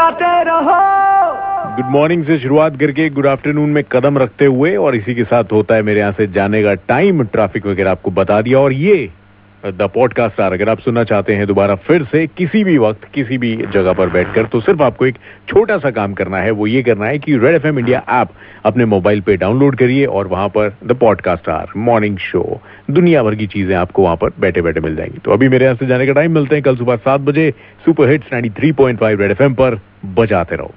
बजाते रहो। Good morning से शुरुआत करके गुड आफ्टरनून में कदम रखते हुए और इसी के साथ होता है मेरे यहाँ से जाने का टाइम ट्रैफ़िक वगैरह आपको बता दिया। और ये द पॉडकास्ट आर अगर आप सुनना चाहते हैं दोबारा फिर से किसी भी वक्त, किसी भी जगह पर बैठकर तो सिर्फ़ आपको एक छोटा सा काम करना है। वो ये करना है कि रेड एफएम इंडिया ऐप अपने मोबाइल पे डाउनलोड करिए और वहाँ पर the podcast or morning show दुनिया भर की चीज़ें आपको वहाँ पर बैठे बैठे मिल जाएँगी। तो अभी मेरे यहाँ से जाने का टाइम मिलते हैं कल सुबह सात बजे super hits 93.5 red F M पर, बजाते रहो।